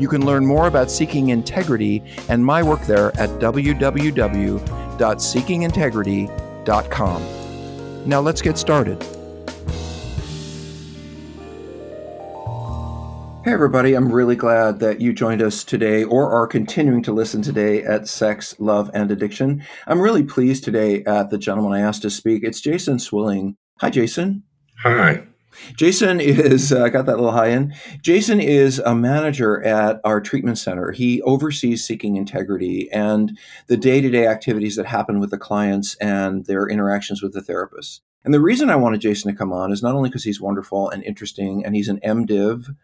You can learn more about Seeking Integrity and my work there at www.seekingintegrity.com. Now let's get started. Hey, everybody, I'm really glad that you joined us today or are continuing to listen today at Sex, Love, and Addiction. I'm really pleased today at the gentleman I asked to speak. It's Jason Swilling. Hi, Jason. Hi. Jason is, I uh, got that little high in. Jason is a manager at our treatment center. He oversees seeking integrity and the day to day activities that happen with the clients and their interactions with the therapists. And the reason I wanted Jason to come on is not only because he's wonderful and interesting, and he's an MDiv.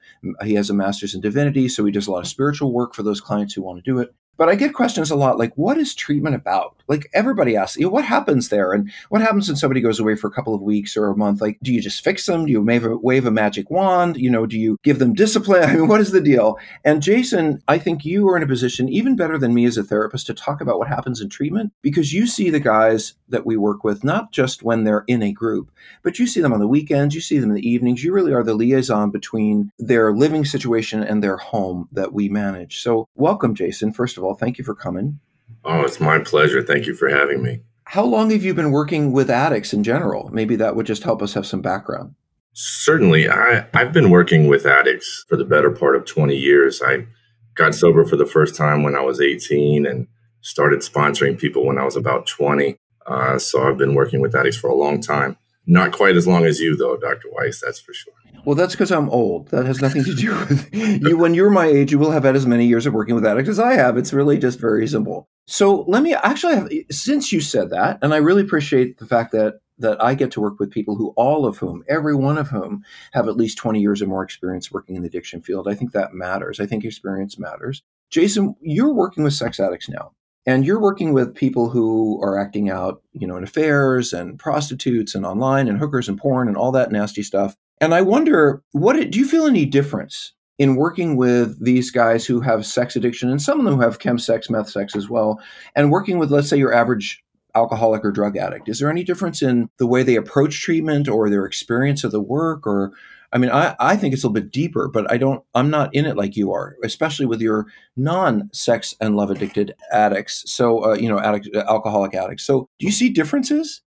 He has a master's in divinity, so he does a lot of spiritual work for those clients who want to do it. But I get questions a lot like, what is treatment about? Like everybody asks, you know, what happens there? And what happens when somebody goes away for a couple of weeks or a month? Like, do you just fix them? Do you wave a, wave a magic wand? You know, do you give them discipline? I mean, what is the deal? And Jason, I think you are in a position even better than me as a therapist to talk about what happens in treatment because you see the guys that we work with, not just when they're in a group, but you see them on the weekends, you see them in the evenings. You really are the liaison between their living situation and their home that we manage. So welcome, Jason, first of all all, thank you for coming. Oh, it's my pleasure. Thank you for having me. How long have you been working with addicts in general? Maybe that would just help us have some background. Certainly. I, I've been working with addicts for the better part of 20 years. I got sober for the first time when I was 18 and started sponsoring people when I was about 20. Uh, so I've been working with addicts for a long time. Not quite as long as you, though, Dr. Weiss, that's for sure. Well, that's because I'm old. That has nothing to do with you. When you're my age, you will have had as many years of working with addicts as I have. It's really just very simple. So let me actually have, since you said that, and I really appreciate the fact that that I get to work with people who all of whom, every one of whom, have at least 20 years or more experience working in the addiction field. I think that matters. I think experience matters. Jason, you're working with sex addicts now and you're working with people who are acting out you know in affairs and prostitutes and online and hookers and porn and all that nasty stuff and I wonder, what do you feel any difference in working with these guys who have sex addiction and some of them who have chem sex, meth sex as well, and working with, let's say, your average alcoholic or drug addict? Is there any difference in the way they approach treatment or their experience of the work? Or, I mean, I, I think it's a little bit deeper, but I don't, I'm not in it like you are, especially with your non sex and love addicted addicts. So, uh, you know, addict, alcoholic addicts. So, do you see differences?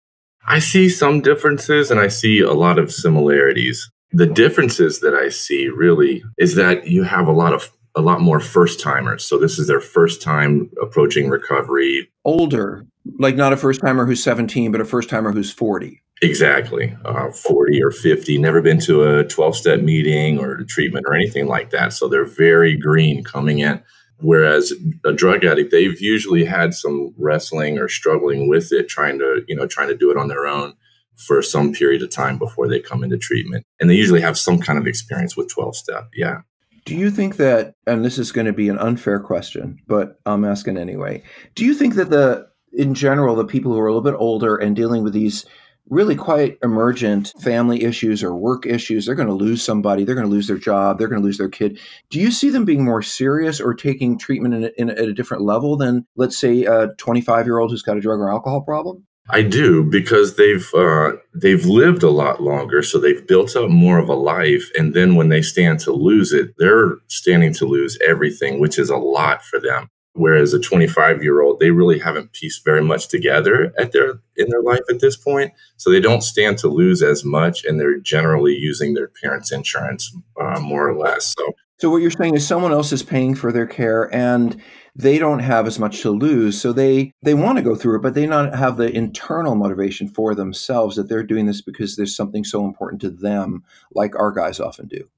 I see some differences and I see a lot of similarities. The differences that I see really is that you have a lot of a lot more first timers. So this is their first time approaching recovery. Older, like not a first timer who's 17, but a first timer who's 40. Exactly. Uh, 40 or 50, never been to a 12 step meeting or treatment or anything like that. So they're very green coming in. Whereas a drug addict, they've usually had some wrestling or struggling with it, trying to, you know, trying to do it on their own for some period of time before they come into treatment. And they usually have some kind of experience with 12 step. Yeah. Do you think that, and this is going to be an unfair question, but I'm asking anyway, do you think that the, in general, the people who are a little bit older and dealing with these really quite emergent family issues or work issues. They're going to lose somebody, they're going to lose their job, they're going to lose their kid. Do you see them being more serious or taking treatment in, in, at a different level than, let's say, a 25 year old who's got a drug or alcohol problem? I do because they've uh, they've lived a lot longer, so they've built up more of a life. And then when they stand to lose it, they're standing to lose everything, which is a lot for them whereas a 25 year old they really haven't pieced very much together at their in their life at this point. So they don't stand to lose as much and they're generally using their parents insurance uh, more or less so. So what you're saying is someone else is paying for their care and they don't have as much to lose so they they want to go through it but they not have the internal motivation for themselves that they're doing this because there's something so important to them like our guys often do.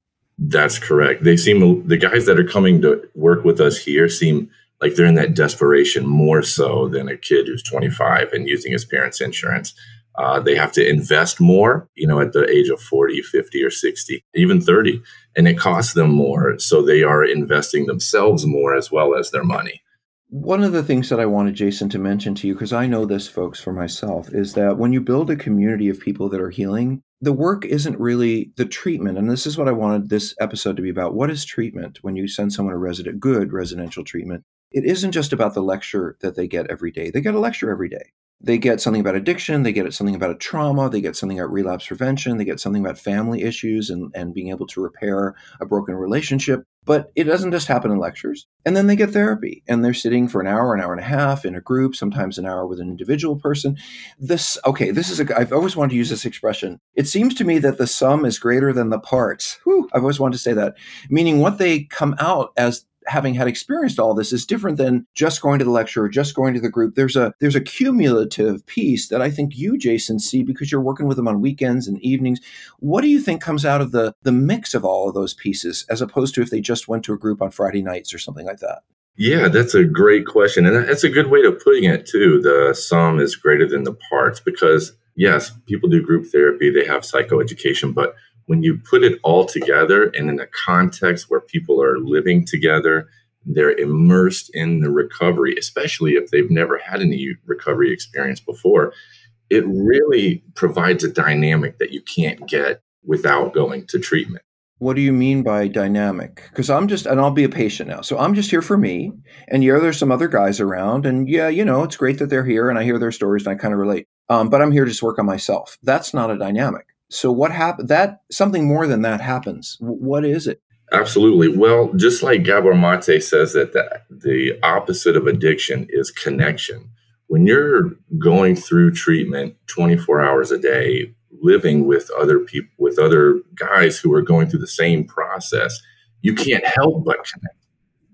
That's correct. They seem the guys that are coming to work with us here seem like they're in that desperation more so than a kid who's 25 and using his parents insurance uh, they have to invest more you know at the age of 40 50 or 60 even 30 and it costs them more so they are investing themselves more as well as their money one of the things that I wanted Jason to mention to you, because I know this, folks, for myself, is that when you build a community of people that are healing, the work isn't really the treatment. And this is what I wanted this episode to be about. What is treatment when you send someone a resident, good residential treatment? It isn't just about the lecture that they get every day. They get a lecture every day they get something about addiction, they get something about a trauma, they get something about relapse prevention, they get something about family issues and, and being able to repair a broken relationship. But it doesn't just happen in lectures. And then they get therapy and they're sitting for an hour, an hour and a half in a group, sometimes an hour with an individual person. This, okay, this is a, I've always wanted to use this expression. It seems to me that the sum is greater than the parts. Whew, I've always wanted to say that, meaning what they come out as having had experienced all this is different than just going to the lecture or just going to the group there's a there's a cumulative piece that i think you jason see because you're working with them on weekends and evenings what do you think comes out of the the mix of all of those pieces as opposed to if they just went to a group on friday nights or something like that yeah, that's a great question. And that's a good way of putting it, too. The sum is greater than the parts because, yes, people do group therapy, they have psychoeducation, but when you put it all together and in a context where people are living together, they're immersed in the recovery, especially if they've never had any recovery experience before, it really provides a dynamic that you can't get without going to treatment. What do you mean by dynamic? Because I'm just, and I'll be a patient now. So I'm just here for me. And yeah, there's some other guys around. And yeah, you know, it's great that they're here and I hear their stories and I kind of relate. Um, but I'm here to just work on myself. That's not a dynamic. So what happened? That something more than that happens. what is it? Absolutely. Well, just like Gabor Mate says that the, the opposite of addiction is connection. When you're going through treatment 24 hours a day, living with other people, with other guys who are going through the same process, you can't help but connect.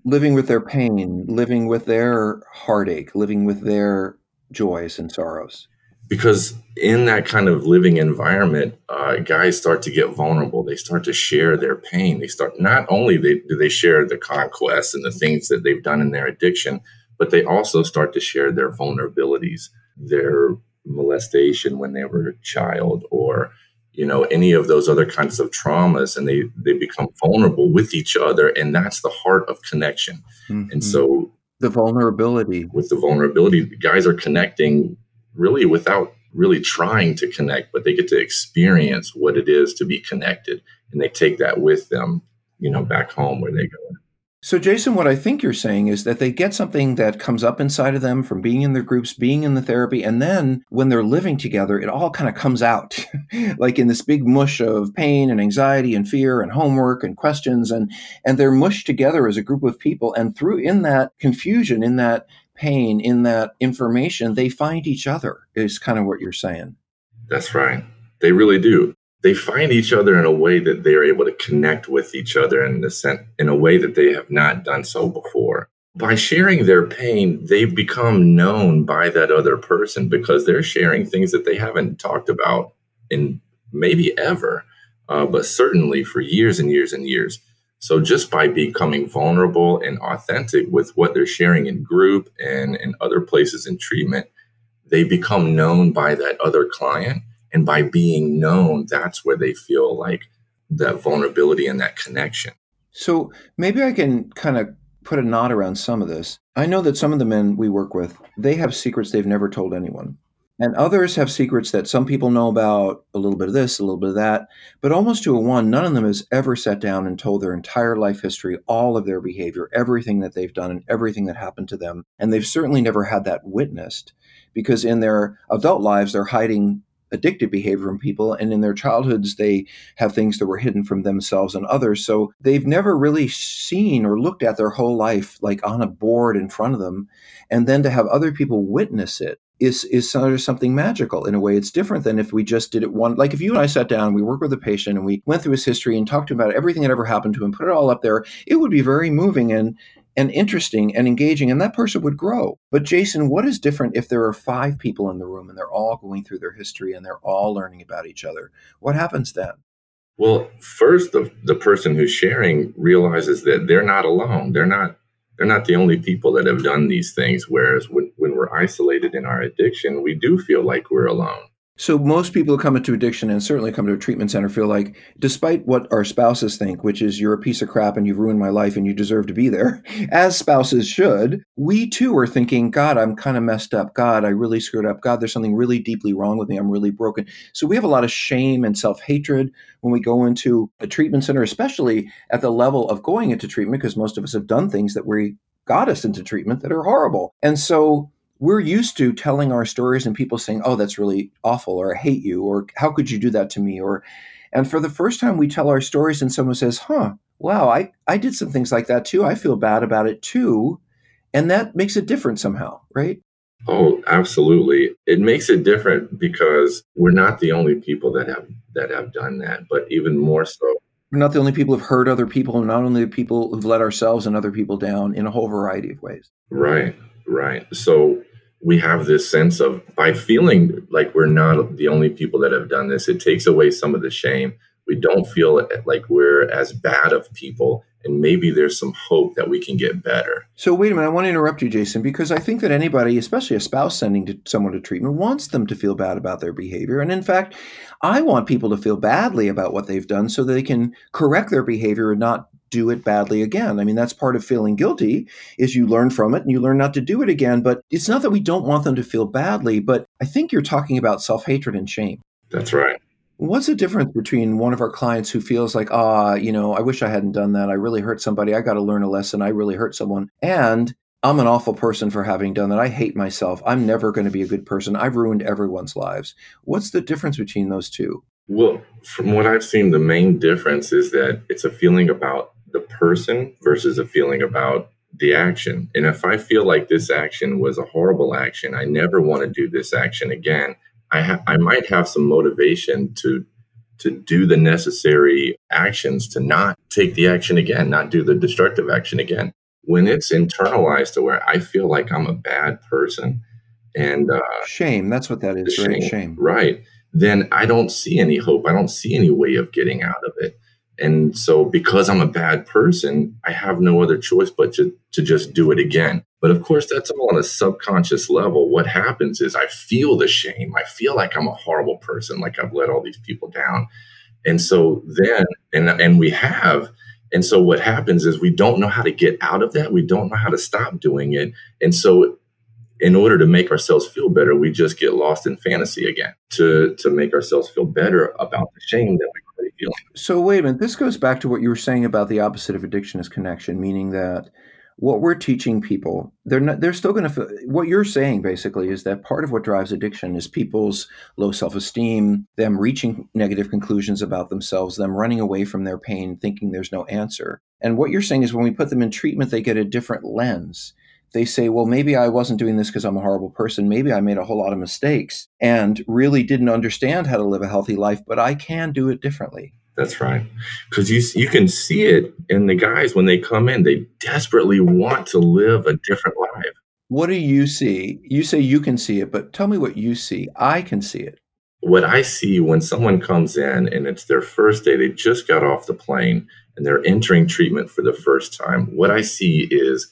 Living with their pain, living with their heartache, living with their joys and sorrows because in that kind of living environment uh, guys start to get vulnerable. They start to share their pain. They start not only they, do they share the conquests and the things that they've done in their addiction but they also start to share their vulnerabilities their molestation when they were a child or you know any of those other kinds of traumas and they they become vulnerable with each other and that's the heart of connection. Mm-hmm. and so the vulnerability. with the vulnerability guys are connecting really without really trying to connect, but they get to experience what it is to be connected. And they take that with them, you know, back home where they go. So, Jason, what I think you're saying is that they get something that comes up inside of them from being in their groups, being in the therapy, and then when they're living together, it all kind of comes out like in this big mush of pain and anxiety and fear and homework and questions. And, and they're mushed together as a group of people. And through in that confusion, in that pain, in that information, they find each other, is kind of what you're saying. That's right. They really do. They find each other in a way that they are able to connect with each other in the sense, in a way that they have not done so before. By sharing their pain, they become known by that other person because they're sharing things that they haven't talked about in maybe ever, uh, but certainly for years and years and years. So just by becoming vulnerable and authentic with what they're sharing in group and in other places in treatment, they become known by that other client. And by being known, that's where they feel like that vulnerability and that connection. So maybe I can kind of put a knot around some of this. I know that some of the men we work with, they have secrets they've never told anyone. And others have secrets that some people know about, a little bit of this, a little bit of that. But almost to a one, none of them has ever sat down and told their entire life history, all of their behavior, everything that they've done, and everything that happened to them. And they've certainly never had that witnessed because in their adult lives, they're hiding addictive behavior from people. And in their childhoods, they have things that were hidden from themselves and others. So they've never really seen or looked at their whole life like on a board in front of them. And then to have other people witness it is is sort of something magical in a way. It's different than if we just did it one. Like if you and I sat down, we worked with a patient, and we went through his history and talked about everything that ever happened to him, put it all up there. It would be very moving and and interesting and engaging, and that person would grow. But Jason, what is different if there are five people in the room and they're all going through their history and they're all learning about each other? What happens then? Well, first, the, the person who's sharing realizes that they're not alone. They're not they're not the only people that have done these things. Whereas when, when we're isolated in our addiction, we do feel like we're alone. So most people who come into addiction and certainly come to a treatment center feel like, despite what our spouses think, which is you're a piece of crap and you've ruined my life and you deserve to be there, as spouses should, we too are thinking, God, I'm kind of messed up. God, I really screwed up. God, there's something really deeply wrong with me. I'm really broken. So we have a lot of shame and self hatred when we go into a treatment center, especially at the level of going into treatment, because most of us have done things that we got us into treatment that are horrible. And so we're used to telling our stories and people saying, "Oh, that's really awful," or "I hate you," or "How could you do that to me?" or and for the first time we tell our stories and someone says, "Huh, wow, I I did some things like that too. I feel bad about it too." And that makes it different somehow, right? Oh, absolutely. It makes it different because we're not the only people that have that have done that, but even more so we're not the only people who've hurt other people, and not only the people who've let ourselves and other people down in a whole variety of ways. Right, right. So we have this sense of by feeling like we're not the only people that have done this, it takes away some of the shame. We don't feel like we're as bad of people and maybe there's some hope that we can get better. So wait a minute, I want to interrupt you, Jason, because I think that anybody, especially a spouse sending to someone to treatment, wants them to feel bad about their behavior. And in fact, I want people to feel badly about what they've done so they can correct their behavior and not do it badly again. I mean, that's part of feeling guilty is you learn from it and you learn not to do it again. But it's not that we don't want them to feel badly, but I think you're talking about self-hatred and shame. That's right. What's the difference between one of our clients who feels like, ah, you know, I wish I hadn't done that. I really hurt somebody. I got to learn a lesson. I really hurt someone. And I'm an awful person for having done that. I hate myself. I'm never going to be a good person. I've ruined everyone's lives. What's the difference between those two? Well, from what I've seen, the main difference is that it's a feeling about the person versus a feeling about the action. And if I feel like this action was a horrible action, I never want to do this action again. I ha- I might have some motivation to to do the necessary actions to not take the action again, not do the destructive action again. When it's internalized to where I feel like I'm a bad person and uh, shame, that's what that is, shame, right? Shame, right? Then I don't see any hope. I don't see any way of getting out of it. And so, because I'm a bad person, I have no other choice but to, to just do it again. But of course, that's all on a subconscious level. What happens is I feel the shame. I feel like I'm a horrible person, like I've let all these people down. And so then, and, and we have, and so what happens is we don't know how to get out of that. We don't know how to stop doing it. And so in order to make ourselves feel better, we just get lost in fantasy again to, to make ourselves feel better about the shame that we So wait a minute. This goes back to what you were saying about the opposite of addiction is connection, meaning that what we're teaching people, they're not, they're still going to, what you're saying basically is that part of what drives addiction is people's low self esteem, them reaching negative conclusions about themselves, them running away from their pain, thinking there's no answer. And what you're saying is when we put them in treatment, they get a different lens they say, well, maybe I wasn't doing this because I'm a horrible person. Maybe I made a whole lot of mistakes and really didn't understand how to live a healthy life, but I can do it differently. That's right. Because you, you can see it in the guys when they come in, they desperately want to live a different life. What do you see? You say you can see it, but tell me what you see. I can see it. What I see when someone comes in and it's their first day, they just got off the plane and they're entering treatment for the first time, what I see is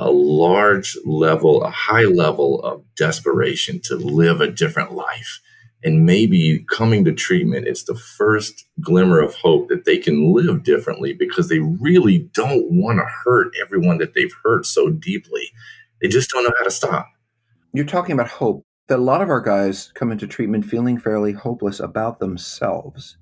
a large level, a high level of desperation to live a different life. And maybe coming to treatment is the first glimmer of hope that they can live differently because they really don't want to hurt everyone that they've hurt so deeply. They just don't know how to stop. You're talking about hope. That a lot of our guys come into treatment feeling fairly hopeless about themselves.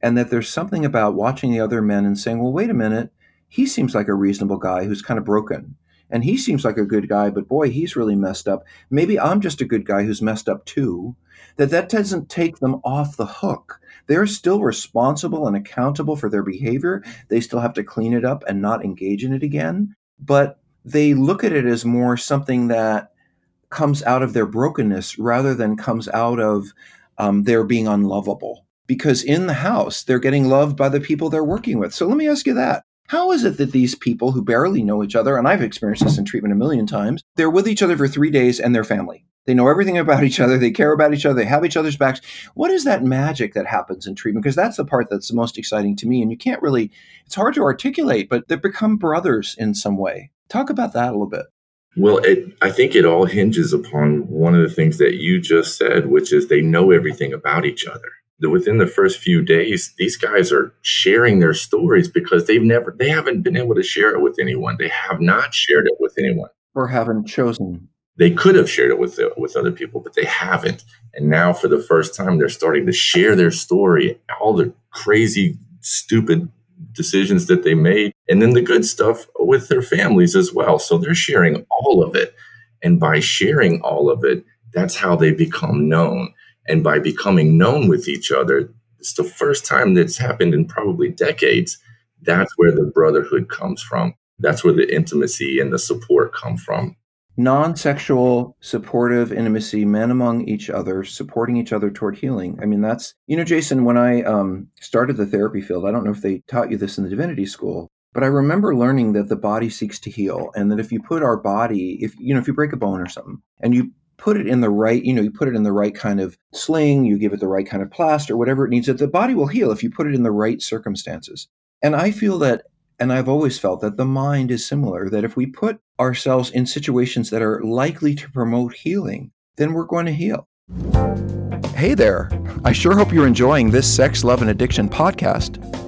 And that there's something about watching the other men and saying, well, wait a minute, he seems like a reasonable guy who's kind of broken and he seems like a good guy, but boy, he's really messed up. Maybe I'm just a good guy who's messed up too. That that doesn't take them off the hook. They're still responsible and accountable for their behavior. They still have to clean it up and not engage in it again. But they look at it as more something that comes out of their brokenness rather than comes out of um, their being unlovable. Because in the house, they're getting loved by the people they're working with. So let me ask you that. How is it that these people who barely know each other, and I've experienced this in treatment a million times, they're with each other for three days and their family? They know everything about each other. They care about each other. They have each other's backs. What is that magic that happens in treatment? Because that's the part that's the most exciting to me. And you can't really, it's hard to articulate, but they become brothers in some way. Talk about that a little bit. Well, it, I think it all hinges upon one of the things that you just said, which is they know everything about each other within the first few days, these guys are sharing their stories because they've never, they haven't been able to share it with anyone. They have not shared it with anyone, or haven't chosen. They could have shared it with with other people, but they haven't. And now, for the first time, they're starting to share their story, all the crazy, stupid decisions that they made, and then the good stuff with their families as well. So they're sharing all of it, and by sharing all of it, that's how they become known and by becoming known with each other, it's the first time that's happened in probably decades. That's where the brotherhood comes from. That's where the intimacy and the support come from. Non sexual, supportive intimacy, men among each other, supporting each other toward healing. I mean, that's, you know, Jason, when I um, started the therapy field, I don't know if they taught you this in the divinity school, but I remember learning that the body seeks to heal and that if you put our body, if, you know, if you break a bone or something and you put it in the right, you know, you put it in the right kind of sling, you give it the right kind of plaster, whatever it needs, that the body will heal if you put it in the right circumstances. And I feel that, and I've always felt that the mind is similar, that if we put ourselves in situations that are likely to promote healing, then we're going to heal. Hey there. I sure hope you're enjoying this Sex, Love, and Addiction podcast.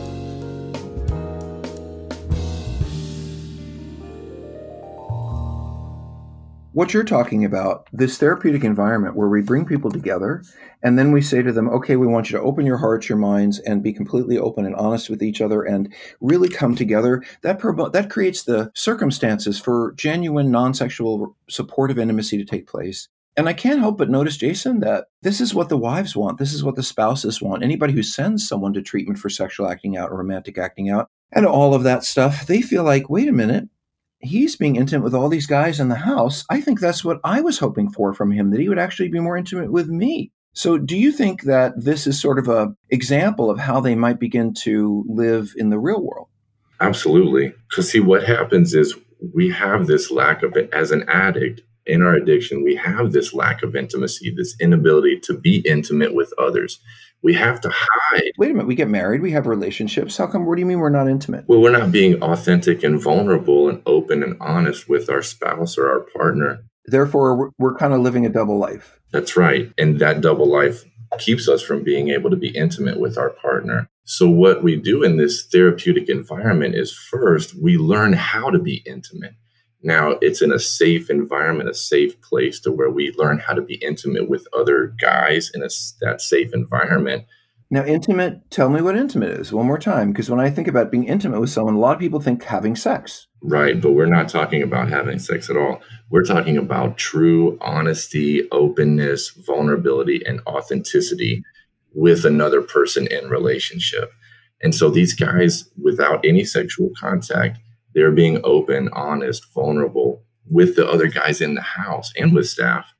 What you're talking about, this therapeutic environment where we bring people together and then we say to them, okay, we want you to open your hearts, your minds, and be completely open and honest with each other and really come together. That, that creates the circumstances for genuine, non sexual, supportive intimacy to take place. And I can't help but notice, Jason, that this is what the wives want. This is what the spouses want. Anybody who sends someone to treatment for sexual acting out or romantic acting out and all of that stuff, they feel like, wait a minute, he's being intimate with all these guys in the house. I think that's what I was hoping for from him, that he would actually be more intimate with me. So do you think that this is sort of a example of how they might begin to live in the real world? Absolutely. Because see what happens is we have this lack of it as an addict in our addiction, we have this lack of intimacy, this inability to be intimate with others. We have to hide. Wait a minute, we get married, we have relationships. How come, what do you mean we're not intimate? Well, we're not being authentic and vulnerable and open and honest with our spouse or our partner. Therefore, we're, we're kind of living a double life. That's right. And that double life keeps us from being able to be intimate with our partner. So, what we do in this therapeutic environment is first, we learn how to be intimate. Now it's in a safe environment, a safe place to where we learn how to be intimate with other guys in a, that safe environment. Now, intimate, tell me what intimate is one more time. Because when I think about being intimate with someone, a lot of people think having sex. Right. But we're not talking about having sex at all. We're talking about true honesty, openness, vulnerability, and authenticity with another person in relationship. And so these guys, without any sexual contact, they're being open, honest, vulnerable with the other guys in the house and with staff.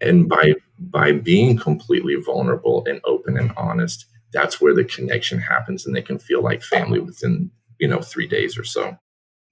And by by being completely vulnerable and open and honest, that's where the connection happens and they can feel like family within, you know, 3 days or so.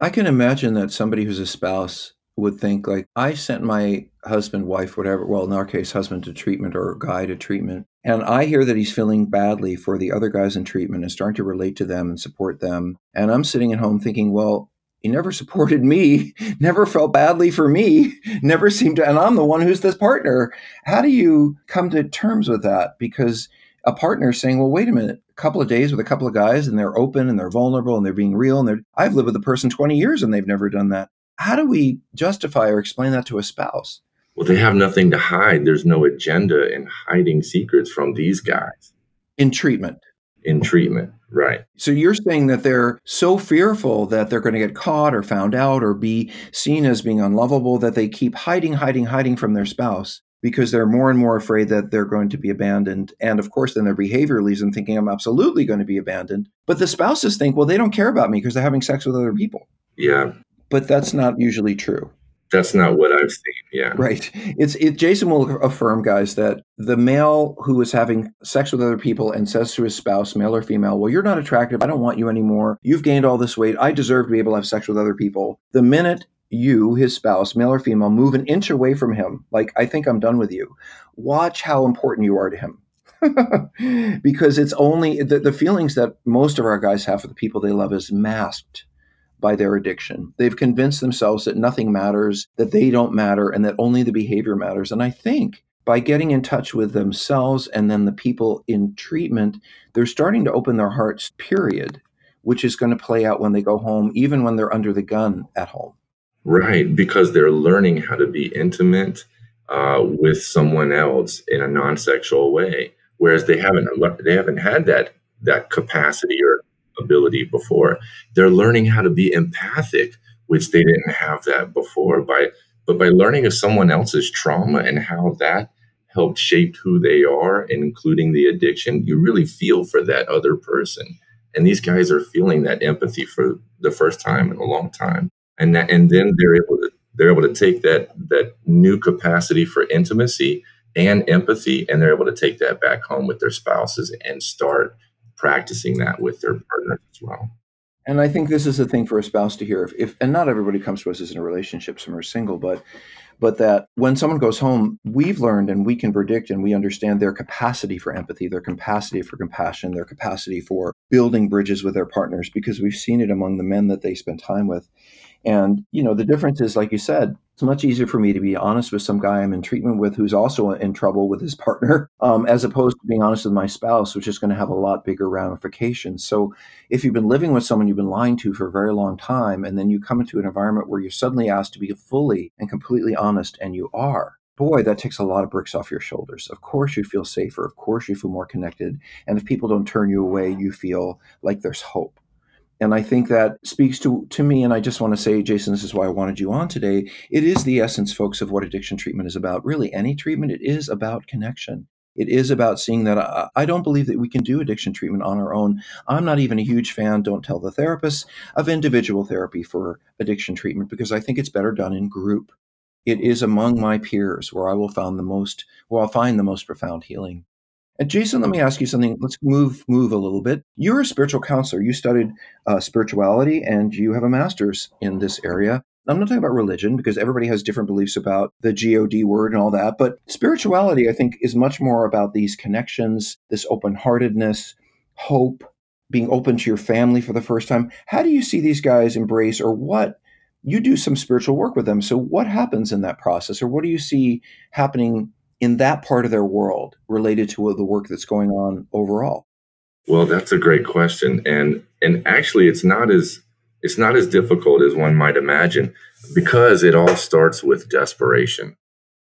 I can imagine that somebody who's a spouse would think like I sent my husband, wife, whatever, well, in our case, husband to treatment or guy to treatment. And I hear that he's feeling badly for the other guys in treatment and starting to relate to them and support them. And I'm sitting at home thinking, well, he never supported me, never felt badly for me, never seemed to, and I'm the one who's this partner. How do you come to terms with that? Because a partner saying, well, wait a minute, a couple of days with a couple of guys and they're open and they're vulnerable and they're being real and they're, I've lived with a person 20 years and they've never done that. How do we justify or explain that to a spouse? Well, they have nothing to hide. There's no agenda in hiding secrets from these guys. In treatment. In treatment, right. So you're saying that they're so fearful that they're going to get caught or found out or be seen as being unlovable that they keep hiding, hiding, hiding from their spouse because they're more and more afraid that they're going to be abandoned. And of course, then their behavior leaves them thinking, I'm absolutely going to be abandoned. But the spouses think, well, they don't care about me because they're having sex with other people. Yeah. But that's not usually true. That's not what I've seen. Yeah. Right. It's it Jason will affirm, guys, that the male who is having sex with other people and says to his spouse, male or female, Well, you're not attractive. I don't want you anymore. You've gained all this weight. I deserve to be able to have sex with other people. The minute you, his spouse, male or female, move an inch away from him, like, I think I'm done with you, watch how important you are to him. because it's only the, the feelings that most of our guys have for the people they love is masked by their addiction. They've convinced themselves that nothing matters, that they don't matter, and that only the behavior matters. And I think by getting in touch with themselves and then the people in treatment, they're starting to open their hearts, period, which is going to play out when they go home, even when they're under the gun at home. Right, because they're learning how to be intimate uh, with someone else in a non-sexual way, whereas they haven't they haven't had that that capacity or ability before. They're learning how to be empathic, which they didn't have that before. By but by learning of someone else's trauma and how that helped shape who they are, including the addiction, you really feel for that other person. And these guys are feeling that empathy for the first time in a long time and that, and then they're able to they're able to take that that new capacity for intimacy and empathy and they're able to take that back home with their spouses and start practicing that with their partners as well and i think this is a thing for a spouse to hear if, if and not everybody comes to us as in a relationship some are single but but that when someone goes home, we've learned and we can predict and we understand their capacity for empathy, their capacity for compassion, their capacity for building bridges with their partners because we've seen it among the men that they spend time with. And, you know, the difference is, like you said, it's much easier for me to be honest with some guy I'm in treatment with who's also in trouble with his partner, um, as opposed to being honest with my spouse, which is going to have a lot bigger ramifications. So if you've been living with someone you've been lying to for a very long time, and then you come into an environment where you're suddenly asked to be fully and completely honest, and you are, boy, that takes a lot of bricks off your shoulders. Of course, you feel safer. Of course, you feel more connected. And if people don't turn you away, you feel like there's hope. And I think that speaks to, to me. And I just want to say, Jason, this is why I wanted you on today. It is the essence, folks, of what addiction treatment is about. Really, any treatment, it is about connection. It is about seeing that I, I don't believe that we can do addiction treatment on our own. I'm not even a huge fan, don't tell the therapist, of individual therapy for addiction treatment because I think it's better done in group. It is among my peers where I will find the most, where I'll find the most profound healing. And Jason, let me ask you something. Let's move move a little bit. You're a spiritual counselor. You studied uh, spirituality, and you have a master's in this area. I'm not talking about religion because everybody has different beliefs about the God word and all that. But spirituality, I think, is much more about these connections, this open heartedness, hope, being open to your family for the first time. How do you see these guys embrace, or what? You do some spiritual work with them. So, what happens in that process, or what do you see happening in that part of their world related to the work that's going on overall? Well, that's a great question, and and actually, it's not as it's not as difficult as one might imagine because it all starts with desperation.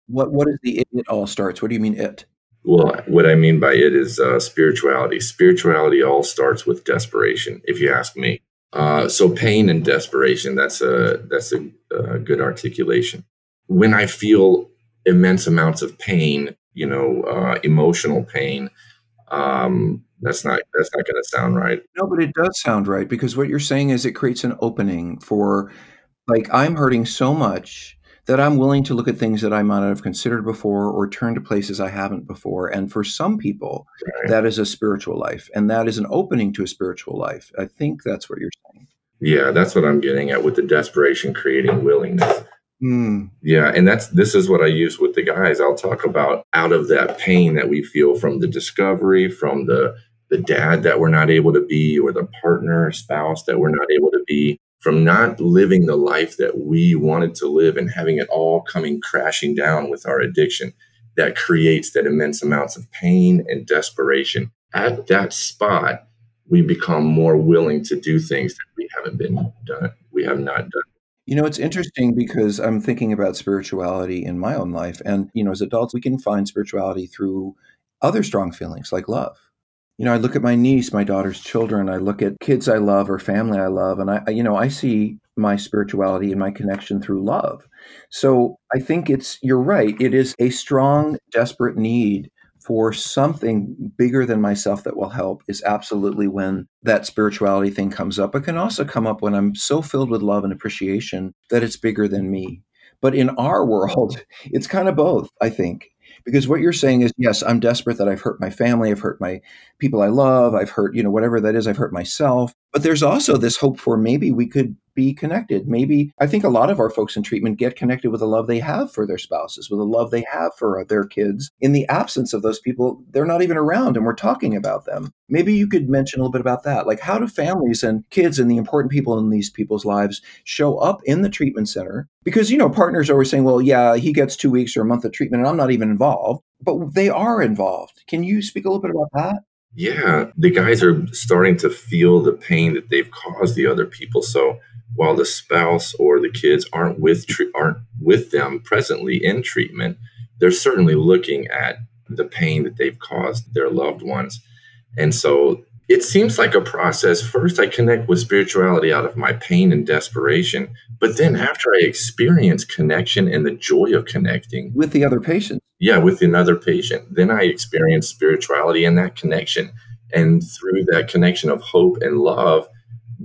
What what is the it, it all starts? What do you mean it? Well, what I mean by it is uh, spirituality. Spirituality all starts with desperation, if you ask me. Uh, so pain and desperation. That's a that's a, a good articulation. When I feel immense amounts of pain, you know, uh, emotional pain. Um, that's not that's not going to sound right. No, but it does sound right because what you're saying is it creates an opening for, like, I'm hurting so much that I'm willing to look at things that I might not have considered before or turn to places I haven't before. And for some people, right. that is a spiritual life, and that is an opening to a spiritual life. I think that's what you're saying. Yeah, that's what I'm getting at with the desperation creating willingness. Mm. Yeah, and that's this is what I use with the guys. I'll talk about out of that pain that we feel from the discovery, from the the dad that we're not able to be, or the partner, spouse that we're not able to be, from not living the life that we wanted to live and having it all coming crashing down with our addiction that creates that immense amounts of pain and desperation. At that spot, we become more willing to do things that we haven't been done. We have not done. You know, it's interesting because I'm thinking about spirituality in my own life. And, you know, as adults, we can find spirituality through other strong feelings like love you know, I look at my niece, my daughter's children, I look at kids I love or family I love, and I, you know, I see my spirituality and my connection through love. So I think it's, you're right, it is a strong, desperate need for something bigger than myself that will help is absolutely when that spirituality thing comes up. It can also come up when I'm so filled with love and appreciation that it's bigger than me. But in our world, it's kind of both, I think. Because what you're saying is, yes, I'm desperate that I've hurt my family, I've hurt my people I love, I've hurt, you know, whatever that is, I've hurt myself. But there's also this hope for maybe we could be connected. Maybe I think a lot of our folks in treatment get connected with the love they have for their spouses, with the love they have for their kids. In the absence of those people, they're not even around and we're talking about them. Maybe you could mention a little bit about that. Like, how do families and kids and the important people in these people's lives show up in the treatment center? Because, you know, partners are always saying, well, yeah, he gets two weeks or a month of treatment and I'm not even involved, but they are involved. Can you speak a little bit about that? Yeah, the guys are starting to feel the pain that they've caused the other people. So, while the spouse or the kids aren't with aren't with them presently in treatment, they're certainly looking at the pain that they've caused their loved ones. And so it seems like a process. First, I connect with spirituality out of my pain and desperation. But then, after I experience connection and the joy of connecting with the other patient, yeah, with another patient, then I experience spirituality and that connection. And through that connection of hope and love,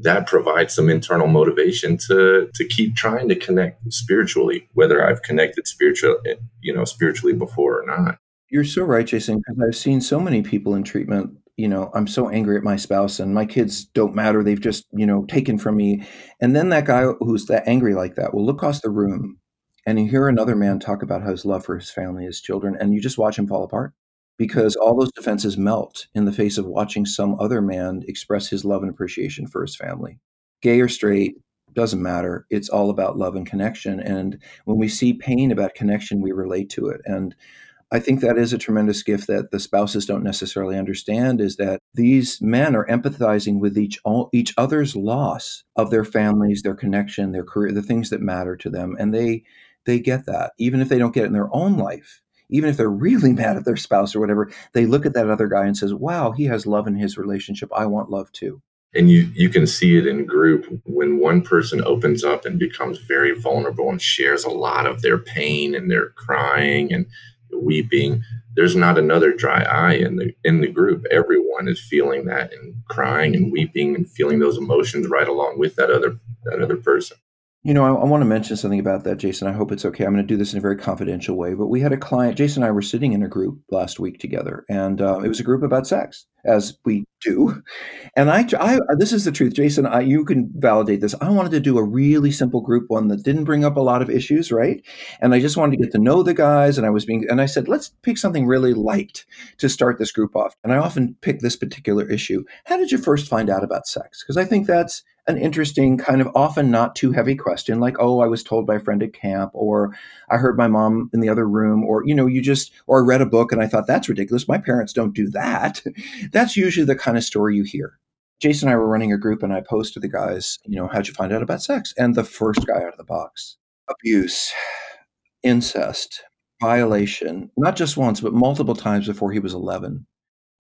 that provides some internal motivation to to keep trying to connect spiritually, whether I've connected spiritually, you know, spiritually before or not. You're so right, Jason, because I've seen so many people in treatment. You know, I'm so angry at my spouse and my kids don't matter. They've just, you know, taken from me. And then that guy who's that angry like that will look across the room and you hear another man talk about how his love for his family, his children, and you just watch him fall apart because all those defenses melt in the face of watching some other man express his love and appreciation for his family. Gay or straight, doesn't matter. It's all about love and connection. And when we see pain about connection, we relate to it. And I think that is a tremendous gift that the spouses don't necessarily understand is that these men are empathizing with each each other's loss of their families, their connection, their career, the things that matter to them, and they they get that even if they don't get it in their own life even if they're really mad at their spouse or whatever, they look at that other guy and says, "Wow, he has love in his relationship. I want love too." And you you can see it in group when one person opens up and becomes very vulnerable and shares a lot of their pain and their crying and weeping. There's not another dry eye in the in the group. Everyone is feeling that and crying and weeping and feeling those emotions right along with that other that other person. You know, I, I want to mention something about that, Jason. I hope it's okay. I'm going to do this in a very confidential way. But we had a client, Jason and I were sitting in a group last week together, and uh, it was a group about sex, as we do. And I, I this is the truth, Jason. I, you can validate this. I wanted to do a really simple group one that didn't bring up a lot of issues, right? And I just wanted to get to know the guys. And I was being, and I said, let's pick something really light to start this group off. And I often pick this particular issue. How did you first find out about sex? Because I think that's an interesting kind of often not too heavy question like oh i was told by a friend at camp or i heard my mom in the other room or you know you just or i read a book and i thought that's ridiculous. My parents don't do that that's usually the kind of story you hear. Jason and i were running a group and i posed to the guys you know how'd you find out about sex? And the first guy out of the box abuse incest violation not just once but multiple times before he was 11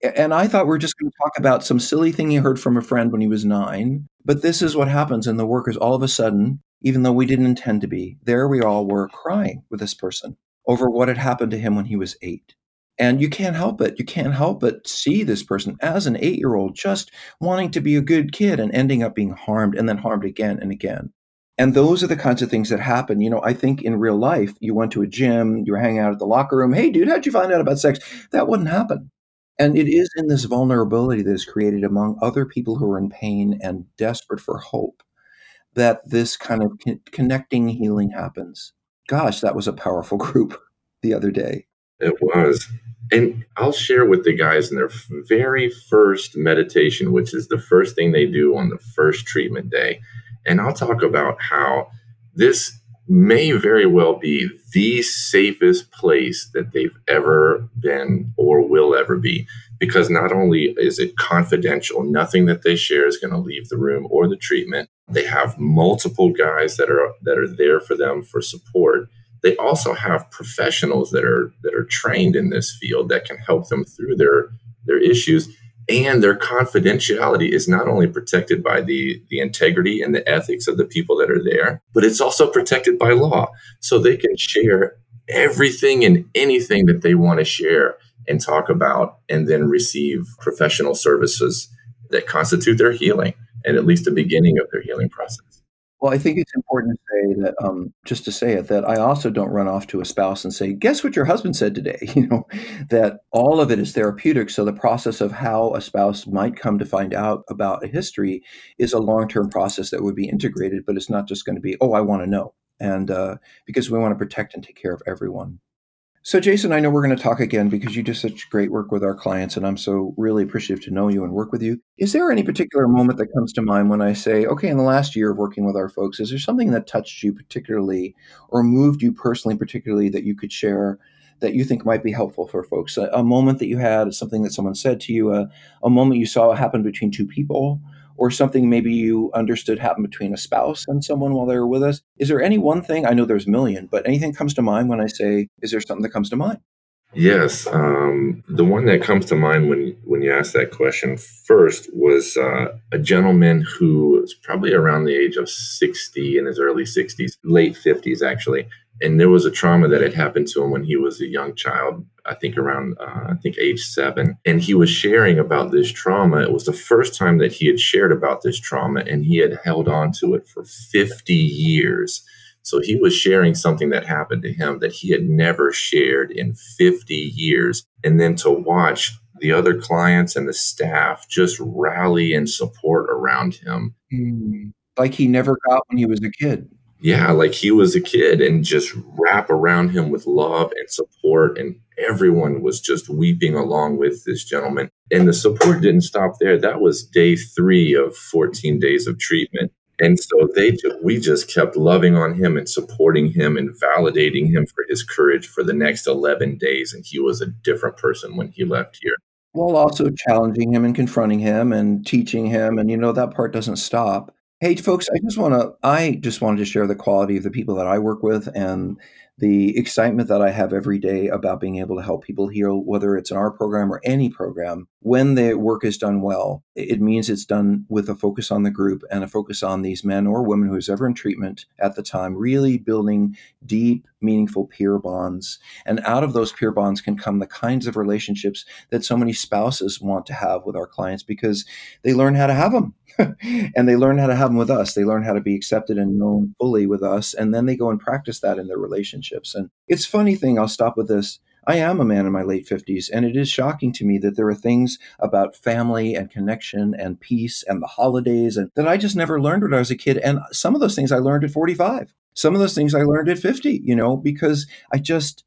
and I thought we are just going to talk about some silly thing he heard from a friend when he was nine. But this is what happens in the workers all of a sudden, even though we didn't intend to be, there we all were crying with this person over what had happened to him when he was eight. And you can't help it. You can't help but see this person as an eight year old just wanting to be a good kid and ending up being harmed and then harmed again and again. And those are the kinds of things that happen. You know, I think in real life, you went to a gym, you were hanging out at the locker room. Hey, dude, how'd you find out about sex? That wouldn't happen. And it is in this vulnerability that is created among other people who are in pain and desperate for hope that this kind of con- connecting healing happens. Gosh, that was a powerful group the other day. It was. And I'll share with the guys in their very first meditation, which is the first thing they do on the first treatment day. And I'll talk about how this may very well be the safest place that they've ever been or will ever be because not only is it confidential nothing that they share is going to leave the room or the treatment. They have multiple guys that are that are there for them for support. They also have professionals that are that are trained in this field that can help them through their their issues and their confidentiality is not only protected by the the integrity and the ethics of the people that are there but it's also protected by law. So they can share everything and anything that they want to share and talk about and then receive professional services that constitute their healing and at least the beginning of their healing process well, I think it's important to say that, um, just to say it, that I also don't run off to a spouse and say, "Guess what your husband said today?" You know, that all of it is therapeutic. So the process of how a spouse might come to find out about a history is a long-term process that would be integrated, but it's not just going to be, "Oh, I want to know," and uh, because we want to protect and take care of everyone. So, Jason, I know we're going to talk again because you do such great work with our clients, and I'm so really appreciative to know you and work with you. Is there any particular moment that comes to mind when I say, okay, in the last year of working with our folks, is there something that touched you particularly or moved you personally, particularly that you could share that you think might be helpful for folks? A, a moment that you had, something that someone said to you, a, a moment you saw happen between two people, or something maybe you understood happened between a spouse and someone while they were with us? Is there any one thing? I know there's a million, but anything comes to mind when I say, is there something that comes to mind? Yes, um, the one that comes to mind when when you ask that question first was uh, a gentleman who was probably around the age of sixty in his early sixties, late fifties actually, and there was a trauma that had happened to him when he was a young child i think around uh, i think age seven. And he was sharing about this trauma. It was the first time that he had shared about this trauma and he had held on to it for 50 years. So he was sharing something that happened to him that he had never shared in 50 years. And then to watch the other clients and the staff just rally and support around him. Mm, like he never got when he was a kid yeah, like he was a kid and just wrap around him with love and support. And everyone was just weeping along with this gentleman. And the support didn't stop there. That was day three of 14 days of treatment. And so they we just kept loving on him and supporting him and validating him for his courage for the next 11 days. And he was a different person when he left here. While also challenging him and confronting him and teaching him. And, you know, that part doesn't stop. Hey, folks, I just want to I just wanted to share the quality of the people that I work with and the excitement that I have every day about being able to help people heal, whether it's in our program or any program. When the work is done well, it means it's done with a focus on the group and a focus on these men or women who's ever in treatment at the time, really building deep, meaningful peer bonds. And out of those peer bonds can come the kinds of relationships that so many spouses want to have with our clients because they learn how to have them and they learn how to have them with us. They learn how to be accepted and known fully with us. And then they go and practice that in their relationships. And it's funny thing, I'll stop with this. I am a man in my late 50s, and it is shocking to me that there are things about family and connection and peace and the holidays and that I just never learned when I was a kid. And some of those things I learned at 45. Some of those things I learned at 50, you know, because I just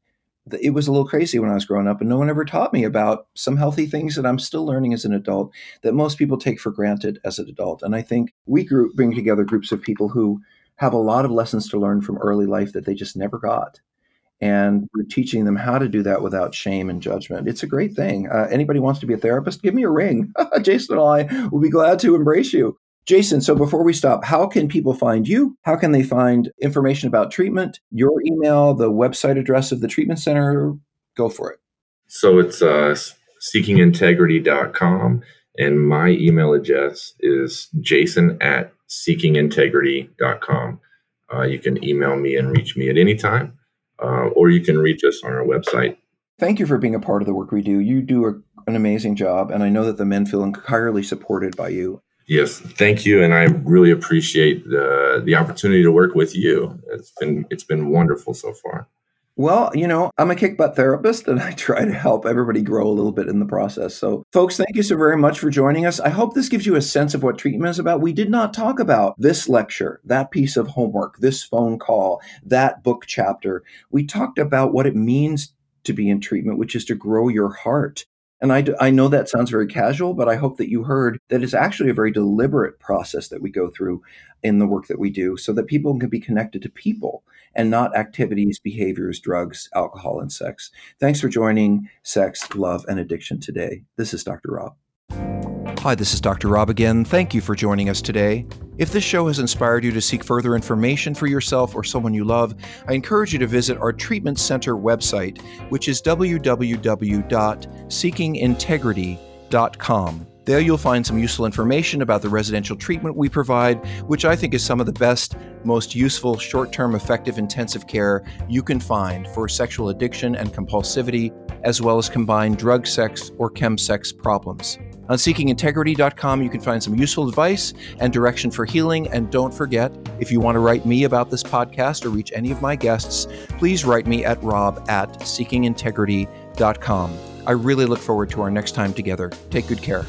it was a little crazy when I was growing up, and no one ever taught me about some healthy things that I'm still learning as an adult that most people take for granted as an adult. And I think we group bring together groups of people who have a lot of lessons to learn from early life that they just never got. And we're teaching them how to do that without shame and judgment. It's a great thing. Uh, anybody wants to be a therapist, give me a ring. Jason and I will be glad to embrace you. Jason, so before we stop, how can people find you? How can they find information about treatment? Your email, the website address of the treatment center? Go for it. So it's uh, seekingintegrity.com. And my email address is jason at seekingintegrity.com. Uh, you can email me and reach me at any time, uh, or you can reach us on our website. Thank you for being a part of the work we do. You do a, an amazing job, and I know that the men feel entirely supported by you. Yes, thank you, and I really appreciate the the opportunity to work with you. It's been it's been wonderful so far. Well, you know, I'm a kick butt therapist and I try to help everybody grow a little bit in the process. So, folks, thank you so very much for joining us. I hope this gives you a sense of what treatment is about. We did not talk about this lecture, that piece of homework, this phone call, that book chapter. We talked about what it means to be in treatment, which is to grow your heart And I, I know that sounds very casual, but I hope that you heard that it's actually a very deliberate process that we go through in the work that we do so that people can be connected to people and not activities, behaviors, drugs, alcohol, and sex. Thanks for joining Sex, Love, and Addiction today. This is Dr. Rob. Hi, this is Dr. Rob again. Thank you for joining us today. If this show has inspired you to seek further information for yourself or someone you love, I encourage you to visit our treatment center website, which is www.seekingintegrity.com. There you'll find some useful information about the residential treatment we provide, which I think is some of the best, most useful short term effective intensive care you can find for sexual addiction and compulsivity, as well as combined drug sex or chem sex problems. On seekingintegrity.com, you can find some useful advice and direction for healing. And don't forget, if you want to write me about this podcast or reach any of my guests, please write me at rob at seekingintegrity.com. I really look forward to our next time together. Take good care.